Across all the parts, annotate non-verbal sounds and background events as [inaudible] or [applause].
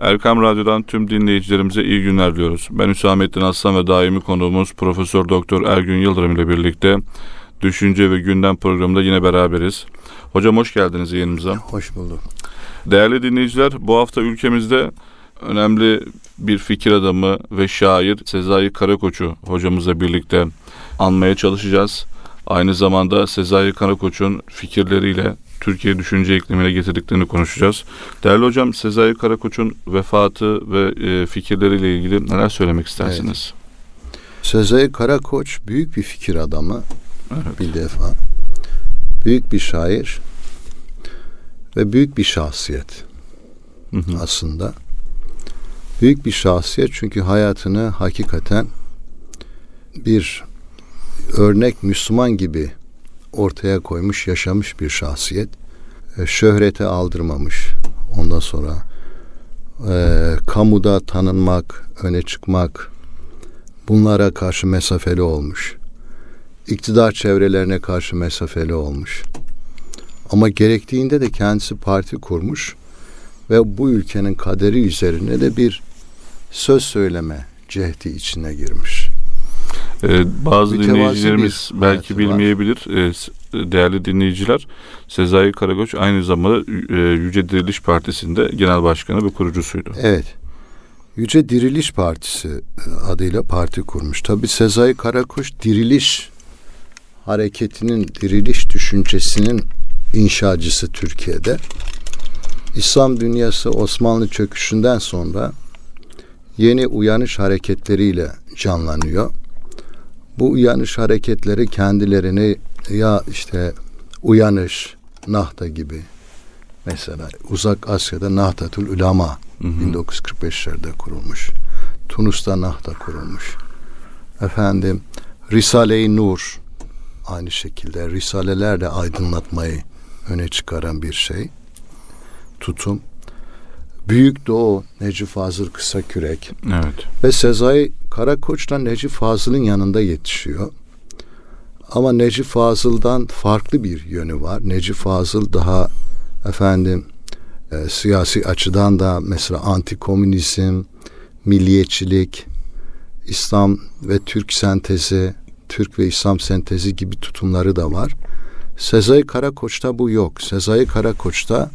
Erkam Radyo'dan tüm dinleyicilerimize iyi günler diliyoruz. Ben Hüsamettin Aslan ve daimi konuğumuz Profesör Doktor Ergün Yıldırım ile birlikte Düşünce ve Gündem programında yine beraberiz. Hocam hoş geldiniz yayınımıza. Hoş bulduk. Değerli dinleyiciler, bu hafta ülkemizde önemli bir fikir adamı ve şair Sezai Karakoç'u hocamızla birlikte anmaya çalışacağız. Aynı zamanda Sezai Karakoç'un fikirleriyle Türkiye düşünce iklimine getirdiklerini konuşacağız. Değerli hocam Sezai Karakoç'un vefatı ve e, fikirleriyle ilgili neler söylemek istersiniz? Evet. Sezai Karakoç büyük bir fikir adamı. Evet. Bir defa. Büyük bir şair ve büyük bir şahsiyet hı hı. aslında. Büyük bir şahsiyet çünkü hayatını hakikaten bir örnek Müslüman gibi ortaya koymuş, yaşamış bir şahsiyet. E, şöhrete aldırmamış. Ondan sonra e, kamuda tanınmak, öne çıkmak bunlara karşı mesafeli olmuş. İktidar çevrelerine karşı mesafeli olmuş. Ama gerektiğinde de kendisi parti kurmuş ve bu ülkenin kaderi üzerine de bir söz söyleme cehdi içine girmiş. Ee, bazı Mütevazi dinleyicilerimiz belki bilmeyebilir. Ee, değerli dinleyiciler, Sezai Karakoç aynı zamanda e, Yüce Diriliş Partisi'nde genel başkanı ve kurucusuydu. Evet. Yüce Diriliş Partisi e, adıyla parti kurmuş. Tabi Sezai Karakoç diriliş hareketinin, diriliş düşüncesinin inşacısı Türkiye'de. İslam dünyası Osmanlı çöküşünden sonra yeni uyanış hareketleriyle canlanıyor. Bu uyanış hareketleri kendilerini ya işte uyanış, Nahta gibi mesela Uzak Asya'da Nahtatul Ulama hı hı. 1945'lerde kurulmuş. Tunus'ta Nahta kurulmuş. Efendim Risale-i Nur aynı şekilde risalelerle aydınlatmayı öne çıkaran bir şey. Tutum. Büyük Doğu Necip Fazıl Kısakürek. Evet. Ve Sezai Karakoç'la Necip Fazıl'ın yanında yetişiyor. Ama Necip Fazıl'dan farklı bir yönü var. Necip Fazıl daha efendim e, siyasi açıdan da mesela antikomünizm, milliyetçilik, İslam ve Türk sentezi, Türk ve İslam sentezi gibi tutumları da var. Sezai Karakoç'ta bu yok. Sezai Karakoç'ta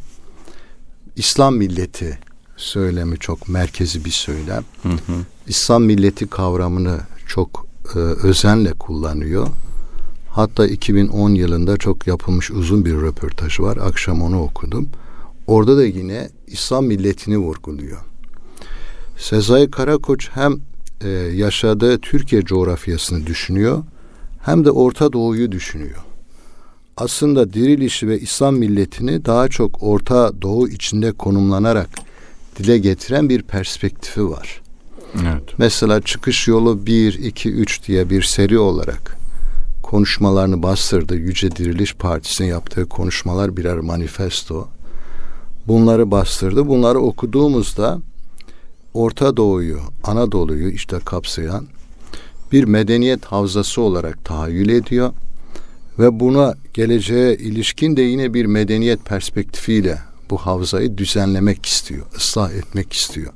İslam milleti söylemi çok merkezi bir söylem. Hı hı. İslam milleti kavramını çok e, özenle kullanıyor. Hatta 2010 yılında çok yapılmış uzun bir röportaj var. Akşam onu okudum. Orada da yine İslam milletini vurguluyor. Sezai Karakoç hem e, yaşadığı Türkiye coğrafyasını düşünüyor hem de Orta Doğu'yu düşünüyor. Aslında dirilişi ve İslam milletini daha çok Orta Doğu içinde konumlanarak dile getiren bir perspektifi var. Evet. Mesela çıkış yolu 1, 2, 3 diye bir seri olarak konuşmalarını bastırdı. Yüce Diriliş Partisi'nin yaptığı konuşmalar birer manifesto. Bunları bastırdı. Bunları okuduğumuzda Orta Doğu'yu, Anadolu'yu işte kapsayan bir medeniyet havzası olarak tahayyül ediyor ve buna geleceğe ilişkin de yine bir medeniyet perspektifiyle bu havzayı düzenlemek istiyor, ıslah etmek istiyor.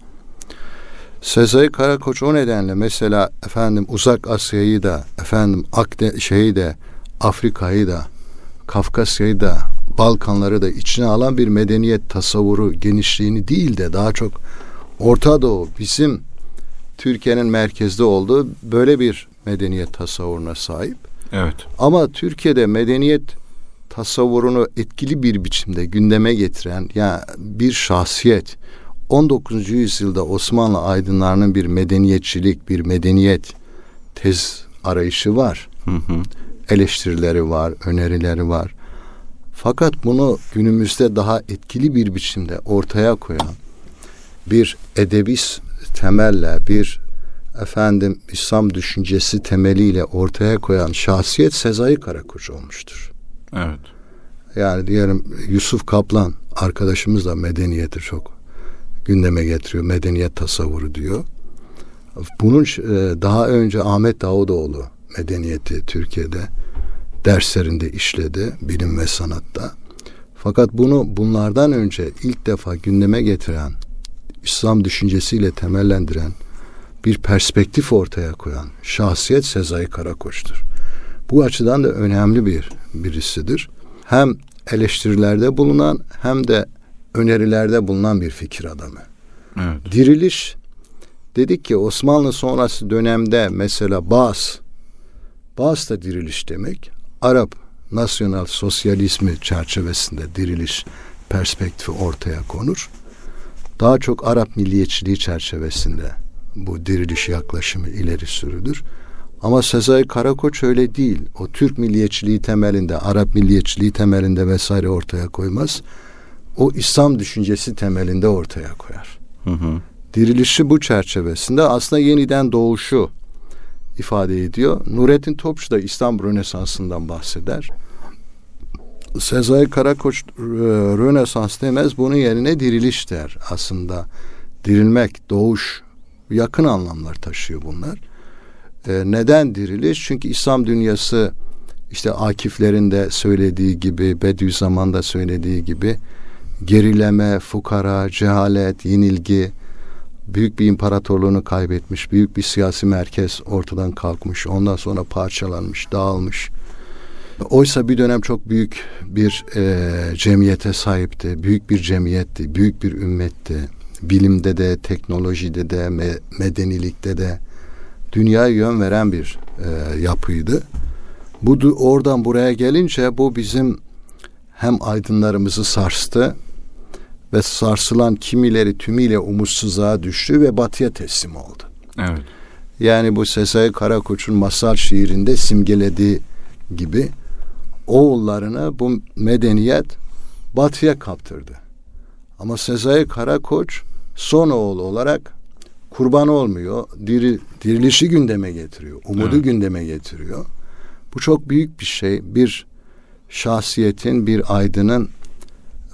Sezai Karakoç o nedenle mesela efendim Uzak Asya'yı da efendim Akde şeyi de Afrika'yı da Kafkasya'yı da Balkanları da içine alan bir medeniyet tasavvuru genişliğini değil de daha çok Orta Doğu bizim Türkiye'nin merkezde olduğu böyle bir medeniyet tasavvuruna sahip. Evet. Ama Türkiye'de medeniyet tasavvurunu etkili bir biçimde gündeme getiren ya yani bir şahsiyet 19. yüzyılda Osmanlı aydınlarının bir medeniyetçilik, bir medeniyet tez arayışı var. Hı hı. Eleştirileri var, önerileri var. Fakat bunu günümüzde daha etkili bir biçimde ortaya koyan bir edebi temelle, bir efendim İslam düşüncesi temeliyle ortaya koyan şahsiyet Sezai Karakoç olmuştur. Evet. Yani diyelim Yusuf Kaplan arkadaşımız da medeniyeti çok gündeme getiriyor. Medeniyet tasavvuru diyor. Bunun e, daha önce Ahmet Davutoğlu medeniyeti Türkiye'de derslerinde işledi bilim ve sanatta. Fakat bunu bunlardan önce ilk defa gündeme getiren İslam düşüncesiyle temellendiren bir perspektif ortaya koyan şahsiyet Sezai Karakoç'tur. Bu açıdan da önemli bir birisidir. Hem eleştirilerde bulunan hem de önerilerde bulunan bir fikir adamı. Evet. Diriliş dedik ki Osmanlı sonrası dönemde mesela Bağız Bağız da diriliş demek. Arap nasyonal sosyalizmi çerçevesinde diriliş perspektifi ortaya konur. Daha çok Arap milliyetçiliği çerçevesinde bu diriliş yaklaşımı ileri sürülür. Ama Sezai Karakoç öyle değil. O Türk milliyetçiliği temelinde, Arap milliyetçiliği temelinde vesaire ortaya koymaz. O İslam düşüncesi temelinde ortaya koyar. Hı hı. Dirilişi bu çerçevesinde aslında yeniden doğuşu ifade ediyor. Nurettin Topçu da İslam Rönesansı'ndan bahseder. Sezai Karakoç e, Rönesans demez, bunun yerine diriliş der aslında. Dirilmek, doğuş, yakın anlamlar taşıyor bunlar. E, neden diriliş? Çünkü İslam dünyası işte Akiflerin de söylediği gibi, Bediüzzaman'da söylediği gibi gerileme, fukara, cehalet, yenilgi, büyük bir imparatorluğunu kaybetmiş, büyük bir siyasi merkez ortadan kalkmış, ondan sonra parçalanmış, dağılmış. Oysa bir dönem çok büyük bir e, cemiyete sahipti, büyük bir cemiyetti, büyük bir ümmetti. Bilimde de, teknolojide de, me, medenilikte de dünyaya yön veren bir e, yapıydı. Bu oradan buraya gelince bu bizim hem aydınlarımızı sarstı ve sarsılan kimileri tümüyle umutsuzluğa düştü ve batıya teslim oldu. Evet. Yani bu Sezai Karakoç'un masal şiirinde simgelediği gibi oğullarını bu medeniyet batıya kaptırdı. Ama Sezai Karakoç son oğul olarak kurban olmuyor. Diri, dirilişi gündeme getiriyor. Umudu evet. gündeme getiriyor. Bu çok büyük bir şey. Bir şahsiyetin, bir aydının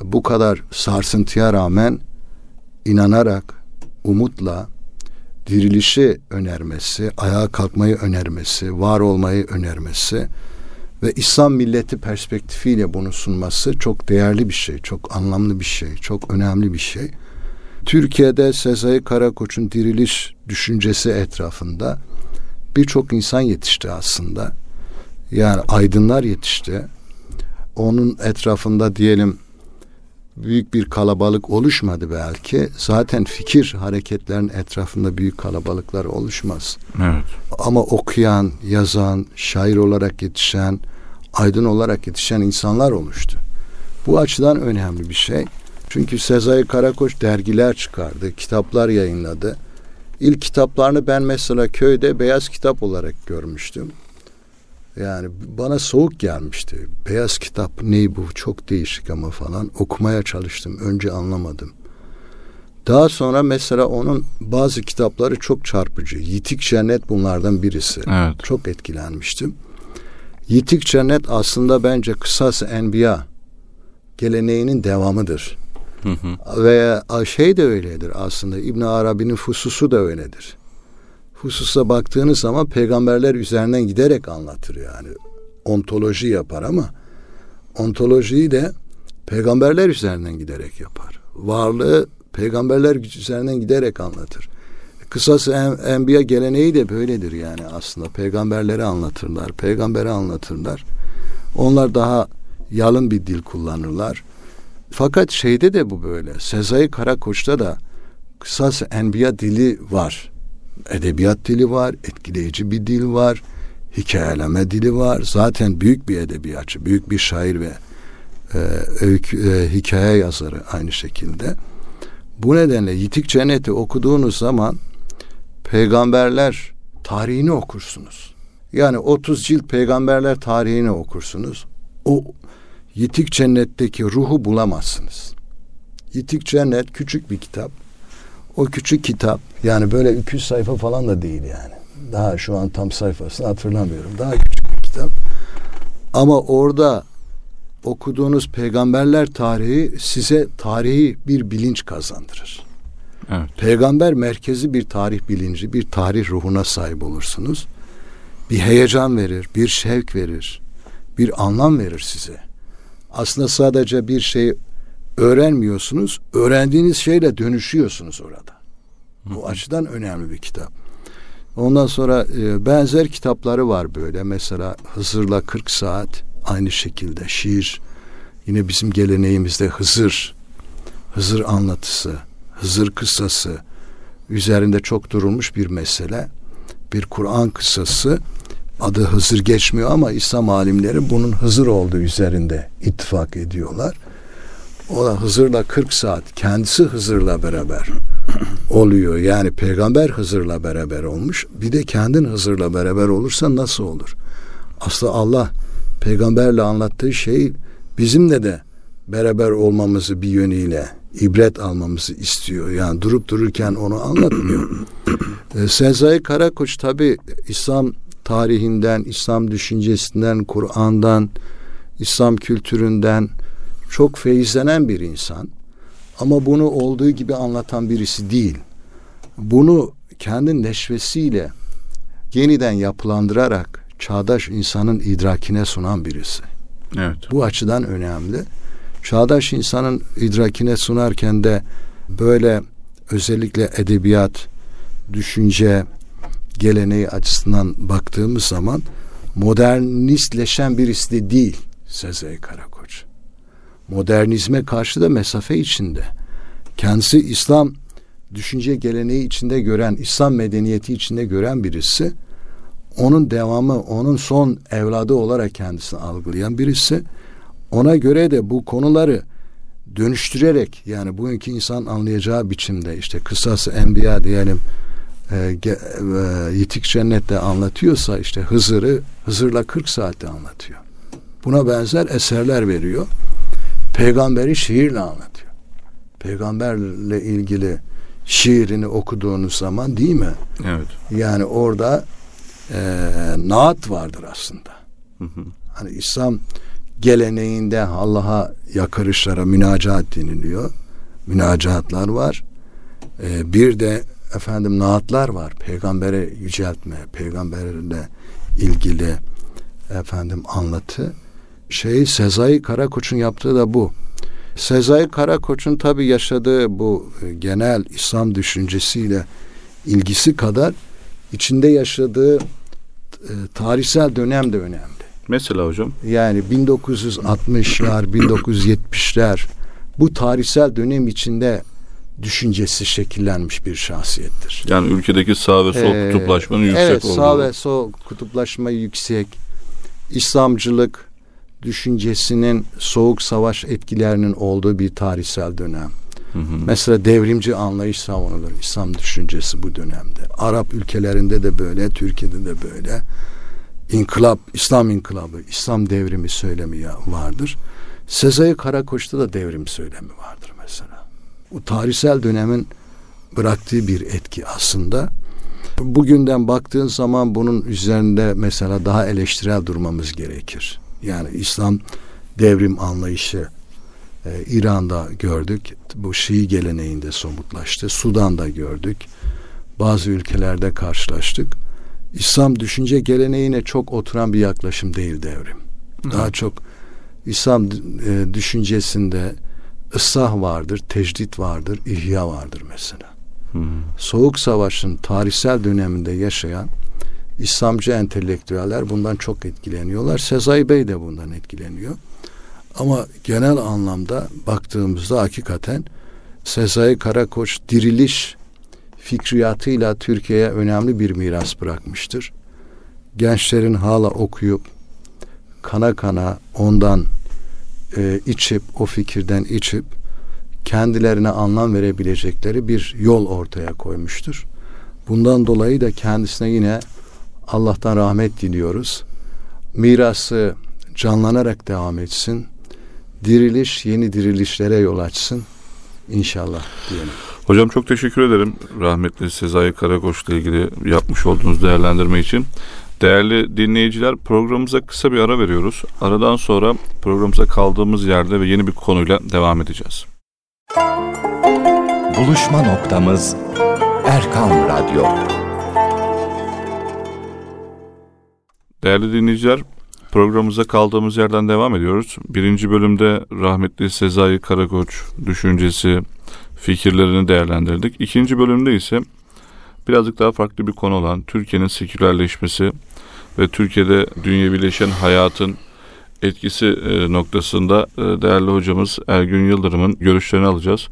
bu kadar sarsıntıya rağmen inanarak, umutla dirilişi önermesi, ayağa kalkmayı önermesi, var olmayı önermesi ve İslam milleti perspektifiyle bunu sunması çok değerli bir şey, çok anlamlı bir şey, çok önemli bir şey. Türkiye'de Sezai Karakoç'un diriliş düşüncesi etrafında birçok insan yetişti aslında. Yani aydınlar yetişti. Onun etrafında diyelim büyük bir kalabalık oluşmadı belki. Zaten fikir hareketlerin etrafında büyük kalabalıklar oluşmaz. Evet. Ama okuyan, yazan, şair olarak yetişen, aydın olarak yetişen insanlar oluştu. Bu açıdan önemli bir şey. Çünkü Sezai Karakoç dergiler çıkardı, kitaplar yayınladı. İlk kitaplarını ben mesela köyde beyaz kitap olarak görmüştüm. Yani bana soğuk gelmişti. Beyaz kitap ne bu çok değişik ama falan okumaya çalıştım. Önce anlamadım. Daha sonra mesela onun bazı kitapları çok çarpıcı. Yitik Cennet bunlardan birisi. Evet. Çok etkilenmiştim. Yitik Cennet aslında bence kısası Enbiya geleneğinin devamıdır. Hı hı. Ve şey de öyledir aslında. İbn Arabi'nin fususu da öyledir hususa baktığınız zaman peygamberler üzerinden giderek anlatır yani. Ontoloji yapar ama ontolojiyi de peygamberler üzerinden giderek yapar. Varlığı peygamberler üzerinden giderek anlatır. Kısası en, enbiya geleneği de böyledir yani aslında. Peygamberleri anlatırlar, peygamberi anlatırlar. Onlar daha yalın bir dil kullanırlar. Fakat şeyde de bu böyle. Sezai Karakoç'ta da kısası enbiya dili var edebiyat dili var, etkileyici bir dil var, hikayeleme dili var. Zaten büyük bir edebiyatçı, büyük bir şair ve e, öykü, e, hikaye yazarı aynı şekilde. Bu nedenle Yitik Cennet'i okuduğunuz zaman peygamberler tarihini okursunuz. Yani 30 cilt peygamberler tarihini okursunuz. O Yitik Cennet'teki ruhu bulamazsınız. Yitik Cennet küçük bir kitap o küçük kitap yani böyle 200 sayfa falan da değil yani. Daha şu an tam sayfasını hatırlamıyorum. Daha küçük bir kitap. Ama orada okuduğunuz peygamberler tarihi size tarihi bir bilinç kazandırır. Evet. Peygamber merkezi bir tarih bilinci, bir tarih ruhuna sahip olursunuz. Bir heyecan verir, bir şevk verir, bir anlam verir size. Aslında sadece bir şey öğrenmiyorsunuz. Öğrendiğiniz şeyle dönüşüyorsunuz orada. Bu açıdan önemli bir kitap. Ondan sonra e, benzer kitapları var böyle. Mesela Hızır'la 40 saat aynı şekilde şiir. Yine bizim geleneğimizde Hızır, Hızır anlatısı, Hızır kıssası üzerinde çok durulmuş bir mesele. Bir Kur'an kıssası adı Hızır geçmiyor ama İslam alimleri bunun Hızır olduğu üzerinde ittifak ediyorlar. O da Hızır'la 40 saat kendisi Hızır'la beraber oluyor. Yani peygamber Hızır'la beraber olmuş. Bir de kendin Hızır'la beraber olursa nasıl olur? Aslında Allah peygamberle anlattığı şey bizimle de beraber olmamızı bir yönüyle ibret almamızı istiyor. Yani durup dururken onu anlatmıyor. [clears throat] e, Sezai Karakoç tabi İslam tarihinden, İslam düşüncesinden, Kur'an'dan, İslam kültüründen çok feyizlenen bir insan. Ama bunu olduğu gibi anlatan birisi değil. Bunu kendi neşvesiyle yeniden yapılandırarak çağdaş insanın idrakine sunan birisi. Evet. Bu açıdan önemli. Çağdaş insanın idrakine sunarken de böyle özellikle edebiyat, düşünce, geleneği açısından baktığımız zaman modernistleşen birisi de değil Sezai Karakoç. Modernizme karşı da mesafe içinde. Kendisi İslam düşünce geleneği içinde gören, İslam medeniyeti içinde gören birisi. Onun devamı, onun son evladı olarak kendisini algılayan birisi. Ona göre de bu konuları dönüştürerek yani bugünkü insan anlayacağı biçimde işte kısası enbiya diyelim e, e, Yitik Cennet'te anlatıyorsa işte Hızır'ı Hızır'la 40 saatte anlatıyor. Buna benzer eserler veriyor. Peygamberi şiirle anlatıyor. Peygamberle ilgili şiirini okuduğunuz zaman değil mi? Evet. Yani orada e, naat vardır aslında. Hı hı. Hani İslam geleneğinde Allah'a yakarışlara münacat deniliyor. Münacatlar var. E, bir de efendim naatlar var. Peygambere yüceltme, peygamberle ilgili efendim anlatı. Şey Sezai Karakoç'un yaptığı da bu. Sezai Karakoç'un tabi yaşadığı bu e, genel İslam düşüncesiyle ilgisi kadar içinde yaşadığı e, tarihsel dönem de önemli. Mesela hocam? Yani 1960'lar, 1970'ler bu tarihsel dönem içinde düşüncesi şekillenmiş bir şahsiyettir. Yani ülkedeki sağ ve sol Ee, kutuplaşmanın yüksek evet, olduğu. sağ ve sol kutuplaşma yüksek. İslamcılık düşüncesinin soğuk savaş etkilerinin olduğu bir tarihsel dönem. Hı hı. Mesela devrimci anlayış savunulur. İslam düşüncesi bu dönemde. Arap ülkelerinde de böyle, Türkiye'de de böyle. İnkılap, İslam inkılabı, İslam devrimi söylemi vardır. Sezai Karakoç'ta da devrim söylemi vardır. Bu tarihsel dönemin bıraktığı bir etki aslında. Bugünden baktığın zaman bunun üzerinde mesela daha eleştirel durmamız gerekir. Yani İslam devrim anlayışı e, İran'da gördük. Bu Şii geleneğinde somutlaştı. Sudan'da gördük. Bazı ülkelerde karşılaştık. İslam düşünce geleneğine çok oturan bir yaklaşım değil devrim. Daha çok İslam e, düşüncesinde ıslah vardır, tecdit vardır, ihya vardır mesela. Hı. Soğuk Savaş'ın tarihsel döneminde yaşayan İslamcı entelektüeller bundan çok etkileniyorlar. Sezai Bey de bundan etkileniyor. Ama genel anlamda baktığımızda hakikaten Sezai Karakoç diriliş fikriyatıyla Türkiye'ye önemli bir miras bırakmıştır. Gençlerin hala okuyup kana kana ondan e, içip o fikirden içip kendilerine anlam verebilecekleri bir yol ortaya koymuştur. Bundan dolayı da kendisine yine Allah'tan rahmet diliyoruz. Mirası canlanarak devam etsin. Diriliş yeni dirilişlere yol açsın. İnşallah diyelim. Hocam çok teşekkür ederim rahmetli Sezai Karakoç'la ilgili yapmış olduğunuz değerlendirme için. Değerli dinleyiciler programımıza kısa bir ara veriyoruz. Aradan sonra programımıza kaldığımız yerde ve yeni bir konuyla devam edeceğiz. Buluşma noktamız Erkan Radyo. Değerli dinleyiciler, Programımıza kaldığımız yerden devam ediyoruz. Birinci bölümde rahmetli Sezai Karakoç düşüncesi, fikirlerini değerlendirdik. İkinci bölümde ise birazcık daha farklı bir konu olan Türkiye'nin sekülerleşmesi ve Türkiye'de dünyevileşen hayatın etkisi e, noktasında e, değerli hocamız Ergün Yıldırım'ın görüşlerini alacağız.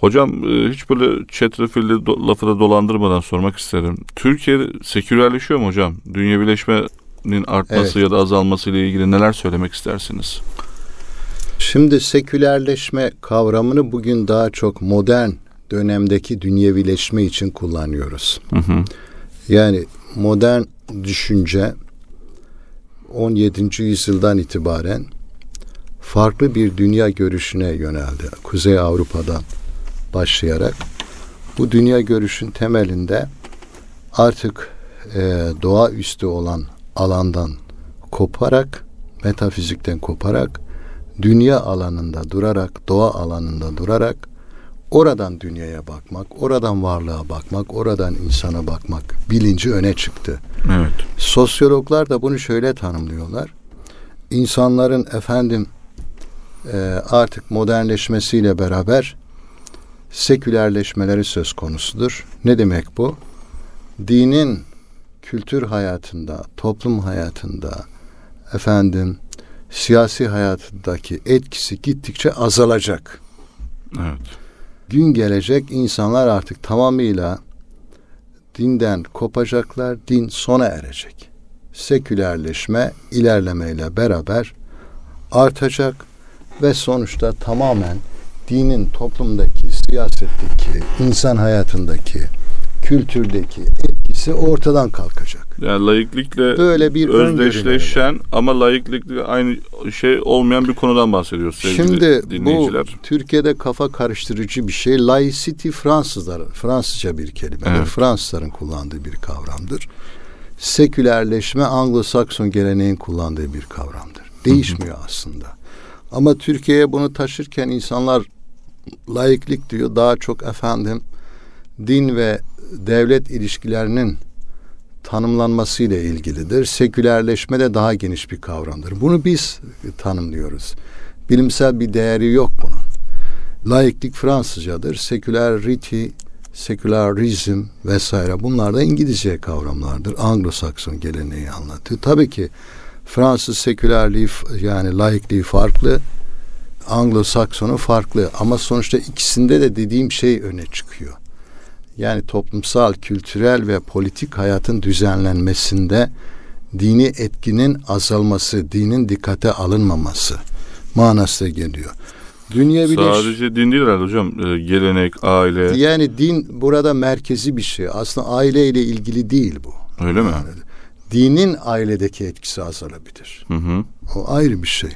Hocam e, hiç böyle çetrefilli lafı da dolandırmadan sormak isterim. Türkiye sekülerleşiyor mu hocam? Dünyevileşmenin artması Evet. ya da azalması ile ilgili neler söylemek istersiniz? Şimdi sekülerleşme kavramını bugün daha çok modern dönemdeki dünyevileşme için kullanıyoruz. Hı hı. Yani modern düşünce 17. yüzyıldan itibaren farklı bir dünya görüşüne yöneldi. Kuzey Avrupa'dan başlayarak bu dünya görüşün temelinde artık e, doğaüstü olan alandan koparak, metafizikten koparak, dünya alanında durarak, doğa alanında durarak oradan dünyaya bakmak, oradan varlığa bakmak, oradan insana bakmak bilinci öne çıktı. Evet. Sosyologlar da bunu şöyle tanımlıyorlar. İnsanların efendim e, artık modernleşmesiyle beraber sekülerleşmeleri söz konusudur. Ne demek bu? Dinin kültür hayatında, toplum hayatında, efendim siyasi hayatındaki etkisi gittikçe azalacak. Evet. Gün gelecek insanlar artık tamamıyla dinden kopacaklar, din sona erecek. Sekülerleşme ilerlemeyle beraber artacak ve sonuçta tamamen dinin toplumdaki, siyasetteki, insan hayatındaki, kültürdeki etkisi ortadan kalkacak. Yani laiklikle Böyle bir özdeşleşen ama laiklikle aynı şey olmayan bir konudan bahsediyoruz sevgili Şimdi bu dinleyiciler. Türkiye'de kafa karıştırıcı bir şey. Laicity Fransızlar, Fransızca bir kelimedir. Evet. Fransızların kullandığı bir kavramdır. Sekülerleşme Anglo-Sakson geleneğin kullandığı bir kavramdır. Değişmiyor aslında. Ama Türkiye'ye bunu taşırken insanlar laiklik diyor. Daha çok efendim din ve devlet ilişkilerinin tanımlanması ile ilgilidir. Sekülerleşme de daha geniş bir kavramdır. Bunu biz tanımlıyoruz. Bilimsel bir değeri yok bunun. Laiklik Fransızcadır. Sekülerity, sekülerizm vesaire bunlar da İngilizce kavramlardır. Anglo-Sakson geleneği anlatıyor. Tabii ki Fransız sekülerliği yani laikliği farklı. Anglo-Sakson'u farklı ama sonuçta ikisinde de dediğim şey öne çıkıyor. Yani toplumsal, kültürel ve politik hayatın düzenlenmesinde dini etkinin azalması, dinin dikkate alınmaması manasına geliyor. Dünya bilinç, Sadece din değil herhalde hocam. Ee, gelenek, aile. yani din burada merkezi bir şey. Aslında aileyle ilgili değil bu. Öyle mi? Dinin ailedeki etkisi azalabilir. Hı hı. O ayrı bir şey.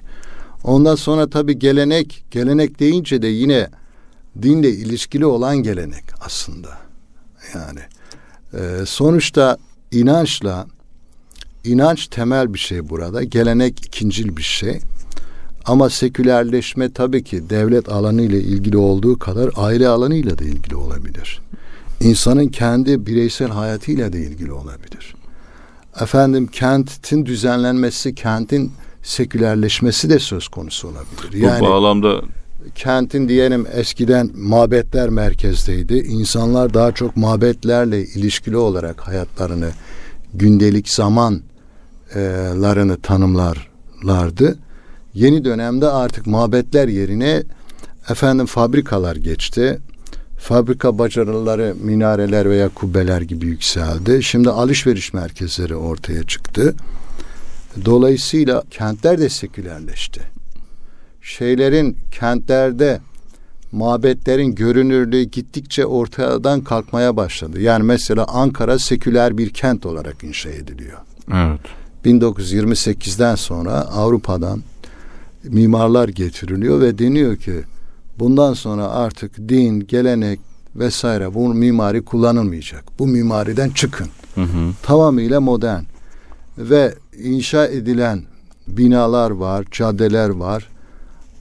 Ondan sonra tabii gelenek, gelenek deyince de yine dinle ilişkili olan gelenek aslında. Yani e, sonuçta inançla inanç temel bir şey burada. Gelenek ikincil bir şey. Ama sekülerleşme tabii ki devlet alanı ile ilgili olduğu kadar aile alanıyla da ilgili olabilir. İnsanın kendi bireysel hayatıyla da ilgili olabilir. Efendim kentin düzenlenmesi, kentin sekülerleşmesi de söz konusu olabilir. Bu bağlamda kentin diyelim eskiden mabetler merkezdeydi. İnsanlar daha çok mabetlerle ilişkili olarak hayatlarını gündelik zamanlarını tanımlarlardı. Yeni dönemde artık mabetler yerine efendim fabrikalar geçti. Fabrika bacarıları, minareler veya kubbeler gibi yükseldi. Şimdi alışveriş merkezleri ortaya çıktı. Dolayısıyla kentler de sekülerleşti şeylerin kentlerde mabetlerin görünürlüğü gittikçe ortadan kalkmaya başladı. Yani mesela Ankara seküler bir kent olarak inşa ediliyor. evet. 1928'den sonra Avrupa'dan mimarlar getiriliyor ve deniyor ki bundan sonra artık din, gelenek vesaire bu mimari kullanılmayacak. Bu mimariden çıkın. Hı hı. Tamamıyla modern ve inşa edilen binalar var, caddeler var.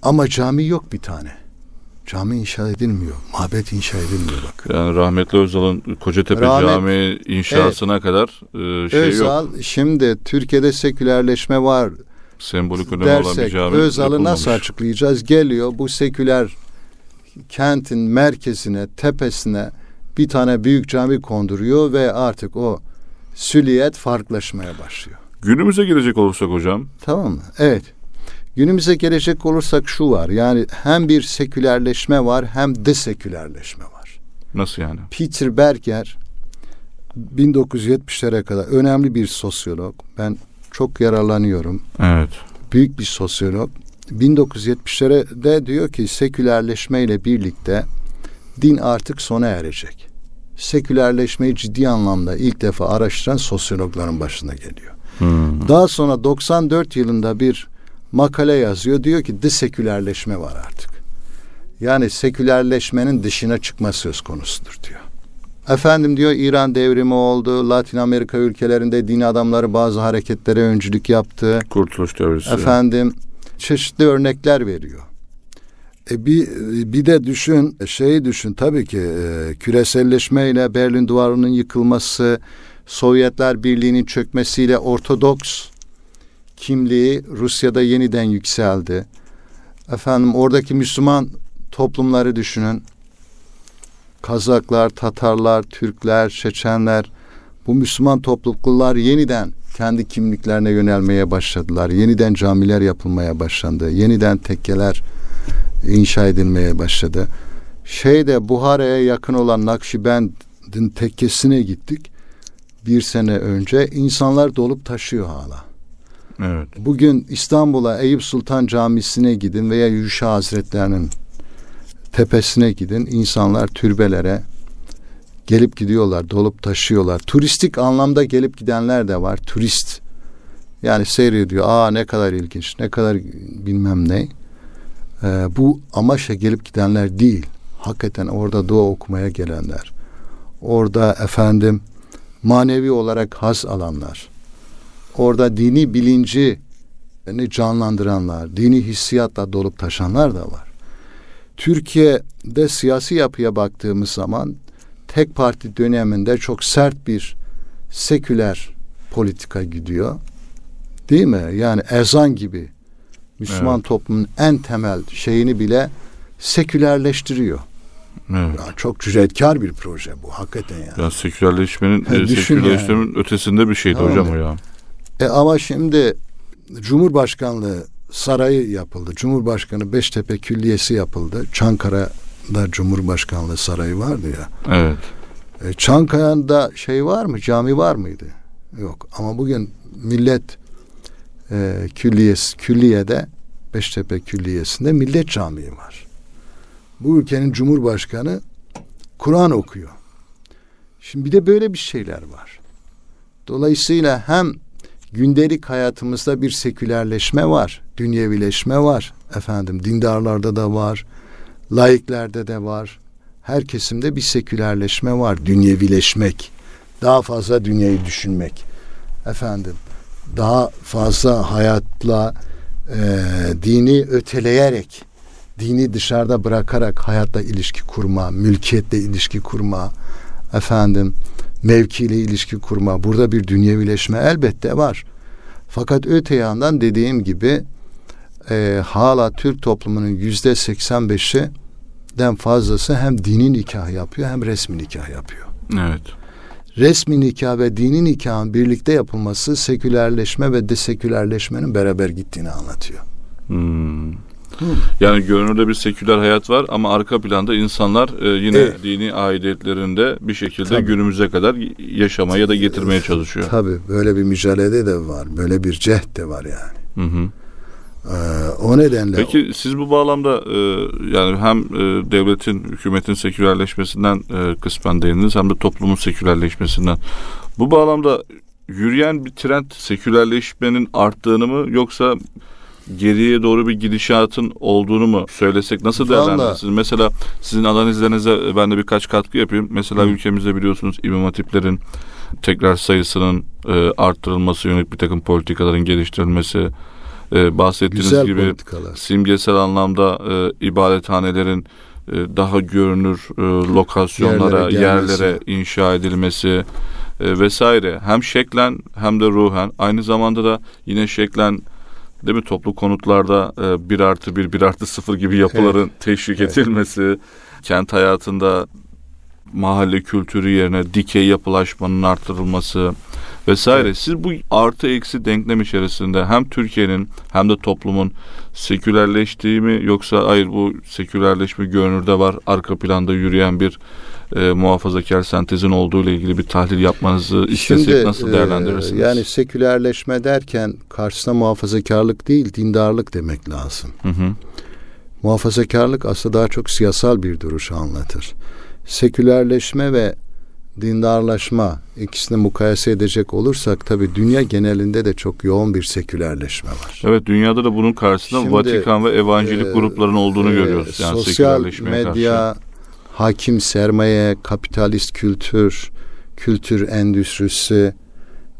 Ama cami yok bir tane. Cami inşa edilmiyor. Mabet inşa edilmiyor bak. Yani rahmetli Özal'ın Kocatepe Rahmet- Camii inşasına kadar e, şey yok. Özal şimdi Türkiye'de sekülerleşme var. sembolik önemi olan bir dersek cami Özal'ı nasıl açıklayacağız? Geliyor bu seküler kentin merkezine, tepesine bir tane büyük cami konduruyor ve artık o süliyet farklılaşmaya başlıyor. Günümüze gelecek olursak hocam. Tamam mı? Evet. Günümüze gelecek olursak şu var. Yani hem bir sekülerleşme var hem de sekülerleşme var. Nasıl yani? Peter Berger 1970'lere kadar önemli bir sosyolog. Ben çok yararlanıyorum. Evet. Büyük bir sosyolog. 1970'lere de diyor ki sekülerleşme ile birlikte din artık sona erecek. Sekülerleşmeyi ciddi anlamda ilk defa araştıran sosyologların başına geliyor. Hmm. Daha sonra 94 yılında bir makale yazıyor. Diyor ki desekülerleşme var artık. Yani sekülerleşmenin dışına çıkma söz konusudur diyor. Efendim diyor İran devrimi oldu. Latin Amerika ülkelerinde din adamları bazı hareketlere öncülük yaptı. Kurtuluş teorisi. Efendim çeşitli örnekler veriyor. E bir, bir de düşün, şeyi düşün tabii ki e, küreselleşmeyle Berlin Duvarı'nın yıkılması, Sovyetler Birliği'nin çökmesiyle Ortodoks kimliği Rusya'da yeniden yükseldi. Efendim oradaki Müslüman toplumları düşünün. Kazaklar, Tatarlar, Türkler, Çeçenler bu Müslüman topluluklar yeniden kendi kimliklerine yönelmeye başladılar. Yeniden camiler yapılmaya başlandı. Yeniden tekkeler inşa edilmeye başladı. Şeyde Buhara'ya yakın olan Nakşibend'in tekkesine gittik. Bir sene önce insanlar dolup taşıyor hala. Evet. Bugün İstanbul'a Eyüp Sultan Camisi'ne gidin veya Yuşa Hazretlerinin tepesine gidin. İnsanlar türbelere gelip gidiyorlar, dolup taşıyorlar. Turistik anlamda gelip gidenler de var. Turist yani seyrediyor. Aa ne kadar ilginç, ne kadar bilmem ne. Ee, bu amaçla gelip gidenler değil. Hakikaten orada dua okumaya gelenler. Orada efendim manevi olarak haz alanlar. Orada dini bilinci canlandıranlar, dini hissiyatla dolup taşanlar da var. Türkiye'de siyasi yapıya baktığımız zaman tek parti döneminde çok sert bir seküler politika gidiyor. Değil mi? Yani ezan gibi Müslüman Evet. toplumun en temel şeyini bile sekülerleştiriyor. Evet. Ya çok cüretkar bir proje bu hakikaten yani. Ya sekülerleşmenin, [laughs] e, sekülerleşmenin ötesinde bir şeydi Tamam hocam o ya. E ama şimdi Cumhurbaşkanlığı sarayı yapıldı. Cumhurbaşkanı Beştepe Külliyesi yapıldı. Çankara'da Cumhurbaşkanlığı sarayı vardı ya. Evet. E, Çankaya'da şey var mı? Cami var mıydı? Yok. Ama bugün millet e, külliyesi, külliyede Beştepe Külliyesi'nde millet camii var. Bu ülkenin cumhurbaşkanı Kur'an okuyor. Şimdi bir de böyle bir şeyler var. Dolayısıyla hem gündelik hayatımızda bir sekülerleşme var, dünyevileşme var. Efendim dindarlarda da var, laiklerde de var. Her kesimde bir sekülerleşme var, dünyevileşmek. Daha fazla dünyayı düşünmek. Efendim daha fazla hayatla e, dini öteleyerek, dini dışarıda bırakarak hayatla ilişki kurma, mülkiyetle ilişki kurma, efendim mevkiyle ilişki kurma. Burada bir dünyevileşme elbette var. Fakat öte yandan dediğim gibi e, hala Türk toplumunun yüzde 85'i den fazlası hem dini nikah yapıyor hem resmi nikah yapıyor. Evet. Resmi nikah ve dini nikahın birlikte yapılması sekülerleşme ve desekülerleşmenin beraber gittiğini anlatıyor. Hmm. Yani görünürde bir seküler hayat var ama arka planda insanlar e, yine Evet. dini aidiyetlerinde bir şekilde Tabii. günümüze kadar yaşamaya ya da getirmeye çalışıyor. Tabii böyle bir mücadele de var. Böyle bir cehd de var yani. Hı hı. Ee, o nedenle Peki siz bu bağlamda e, yani hem e, devletin, hükümetin sekülerleşmesinden e, kısmen değindiniz hem de toplumun sekülerleşmesinden. Bu bağlamda yürüyen bir trend sekülerleşmenin arttığını mı yoksa geriye doğru bir gidişatın olduğunu mu söylesek nasıl değerlendirirsiniz? Mesela sizin analizlerinize ben de birkaç katkı yapayım. Mesela Hı. ülkemizde biliyorsunuz İmam Hatiplerin tekrar sayısının e, arttırılması yönelik bir takım politikaların geliştirilmesi e, bahsettiğiniz güzel gibi politikalar. simgesel anlamda e, ibadethanelerin e, daha görünür e, lokasyonlara, Yerlere yerlere inşa edilmesi e, vesaire. Hem şeklen hem de ruhen aynı zamanda da yine şeklen Değil mi? Toplu konutlarda e, bir artı bir, bir artı sıfır gibi yapıların teşvik Evet. edilmesi, kent hayatında mahalle kültürü yerine dikey yapılaşmanın artırılması vesaire. Evet. Siz bu artı eksi denklem içerisinde hem Türkiye'nin hem de toplumun sekülerleştiği mi yoksa hayır bu sekülerleşme görünürde var arka planda yürüyen bir e, muhafazakar sentezin olduğu ile ilgili bir tahlil yapmanızı istesek nasıl e, değerlendirirsiniz? yani sekülerleşme derken karşısına muhafazakarlık değil dindarlık demek lazım. Hı hı. Muhafazakarlık aslında daha çok siyasal bir duruşu anlatır. Sekülerleşme ve dindarlaşma ikisini mukayese edecek olursak tabii dünya genelinde de çok yoğun bir sekülerleşme var. Evet dünyada da bunun karşısında Şimdi, Vatikan ve evangelik e, grupların olduğunu Ee, görüyoruz. Yani sosyal medya, karşı. Hakim sermaye, kapitalist kültür, kültür endüstrisi,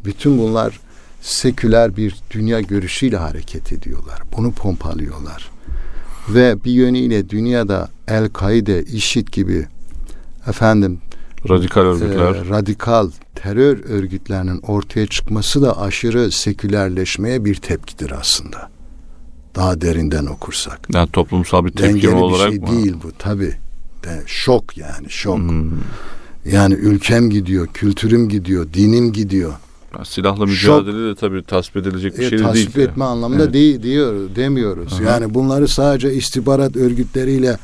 bütün bunlar seküler bir dünya görüşüyle hareket ediyorlar. Bunu pompalıyorlar. Ve bir yönüyle dünyada El-Kaide, IŞİD gibi efendim Radikal örgütler. e, radikal terör örgütlerinin ortaya çıkması da aşırı sekülerleşmeye bir tepkidir aslında. Daha derinden okursak. yani toplumsal bir tepki Dengeli bir olarak şey mı? değil bu tabi. De, şok yani şok. Hmm. Yani ülkem gidiyor, kültürüm gidiyor, dinim gidiyor. Yani silahla Şok. mücadele de tabii tasvip edilecek bir E, şey de değil. tasvip etme anlamında Evet. değil diyor demiyoruz. Aha. Yani bunları sadece istihbarat örgütleriyle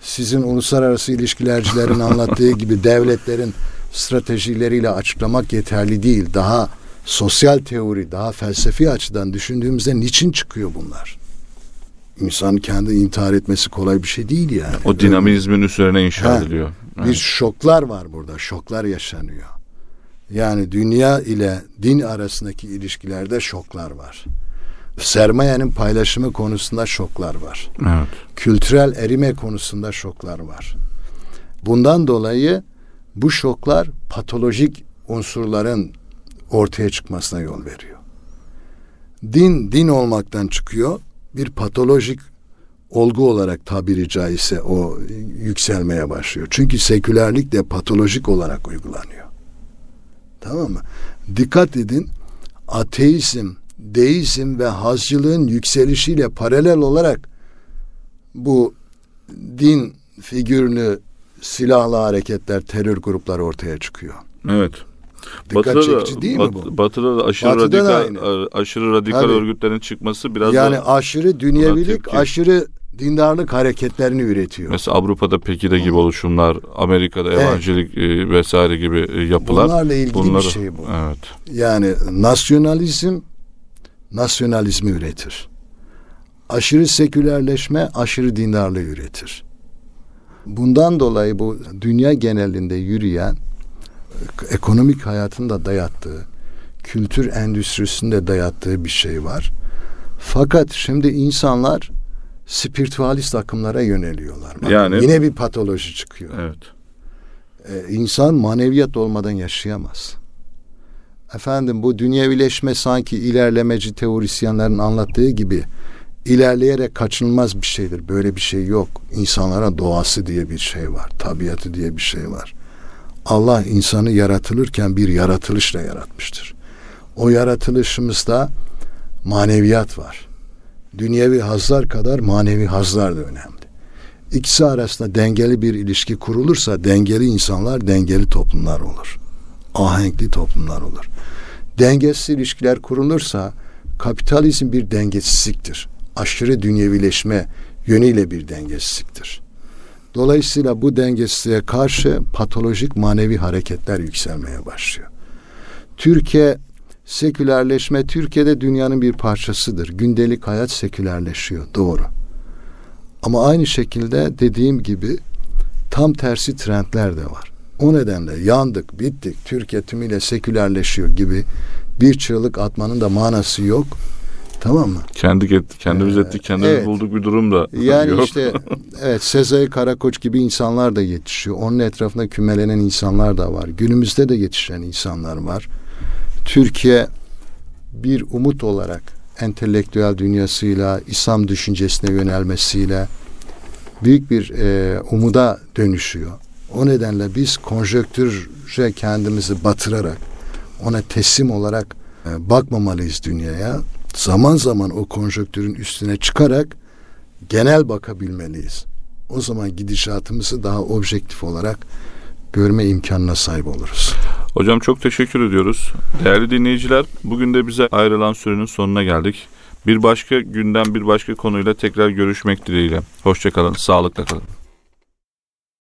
sizin uluslararası ilişkilercilerin [laughs] anlattığı gibi devletlerin stratejileriyle açıklamak yeterli değil. Daha sosyal teori, daha felsefi açıdan düşündüğümüzde niçin çıkıyor bunlar? İnsan kendi intihar etmesi kolay bir şey değil yani. O dinamizmin üzerine inşa Ha, ediliyor. bir Evet. şoklar var burada. Şoklar yaşanıyor. Yani dünya ile din arasındaki ilişkilerde şoklar var. Sermayenin paylaşımı konusunda şoklar var. evet. Kültürel erime konusunda şoklar var. Bundan dolayı bu şoklar patolojik unsurların ortaya çıkmasına yol veriyor. Din din olmaktan çıkıyor. Bir patolojik olgu olarak tabiri caizse o yükselmeye başlıyor. Çünkü sekülerlik de patolojik olarak uygulanıyor. Tamam mı? Dikkat edin ateizm, deizm ve hazcılığın yükselişiyle paralel olarak bu din figürünü silahlı hareketler, terör grupları ortaya çıkıyor. Evet. Dikkat Batı'da da, değil mi Bat- bu? Batı'da da aşırı Batı'da da radikal aynı. aşırı radikal Tabii. örgütlerin çıkması biraz yani da aşırı dünyevilik, aşırı dindarlık hareketlerini üretiyor. mesela Avrupa'da Pekide gibi oluşumlar, Amerika'da Evet. evangelik e, vesaire gibi e, yapılar. Bunlarla ilgili bunları- bir şey bu. Evet. Yani nasyonalizm nasyonalizmi üretir. Aşırı sekülerleşme aşırı dindarlığı üretir. Bundan dolayı bu dünya genelinde yürüyen e, ekonomik hayatın da dayattığı, kültür endüstrisinde dayattığı bir şey var. Fakat şimdi insanlar spiritualist akımlara yöneliyorlar. Bakın, Yani- yine bir patoloji çıkıyor. Evet. Ee, insan maneviyat olmadan yaşayamaz. Efendim bu dünyevileşme sanki ilerlemeci teorisyenlerin anlattığı gibi ilerleyerek kaçınılmaz bir şeydir. Böyle bir şey yok. İnsanlara doğası diye bir şey var. Tabiatı diye bir şey var. Allah insanı yaratılırken bir yaratılışla yaratmıştır. O yaratılışımızda maneviyat var. Dünyevi hazlar kadar manevi hazlar da önemli. İkisi arasında dengeli bir ilişki kurulursa dengeli insanlar dengeli toplumlar olur. Ahenkli toplumlar olur. Dengesiz ilişkiler kurulursa kapitalizm bir dengesizliktir. Aşırı dünyevileşme yönüyle bir dengesizliktir. Dolayısıyla bu dengesizliğe karşı patolojik manevi hareketler yükselmeye başlıyor. Türkiye sekülerleşme Türkiye'de dünyanın bir parçasıdır. Gündelik hayat sekülerleşiyor. Doğru. Ama aynı şekilde dediğim gibi tam tersi trendler de var. O nedenle yandık, bittik, Türkiye tümüyle sekülerleşiyor gibi bir çığlık atmanın da manası yok. Tamam mı? Kendi get- kendimiz Ee, ettik, kendimiz evet. bulduk bir durum da [laughs] Yani yok. işte [laughs] evet Sezai Karakoç gibi insanlar da yetişiyor. Onun etrafında kümelenen insanlar da var. Günümüzde de yetişen insanlar var. Türkiye bir umut olarak entelektüel dünyasıyla, İslam düşüncesine yönelmesiyle büyük bir e, umuda dönüşüyor. O nedenle biz konjöktüre kendimizi batırarak ona teslim olarak e, bakmamalıyız dünyaya. Zaman zaman o konjonktürün üstüne çıkarak genel bakabilmeliyiz. O zaman gidişatımızı daha objektif olarak görme imkanına sahip oluruz. Hocam çok teşekkür ediyoruz. Değerli dinleyiciler, bugün de bize ayrılan sürenin sonuna geldik. Bir başka günden bir başka konuyla tekrar görüşmek dileğiyle. Hoşçakalın, sağlıkla kalın.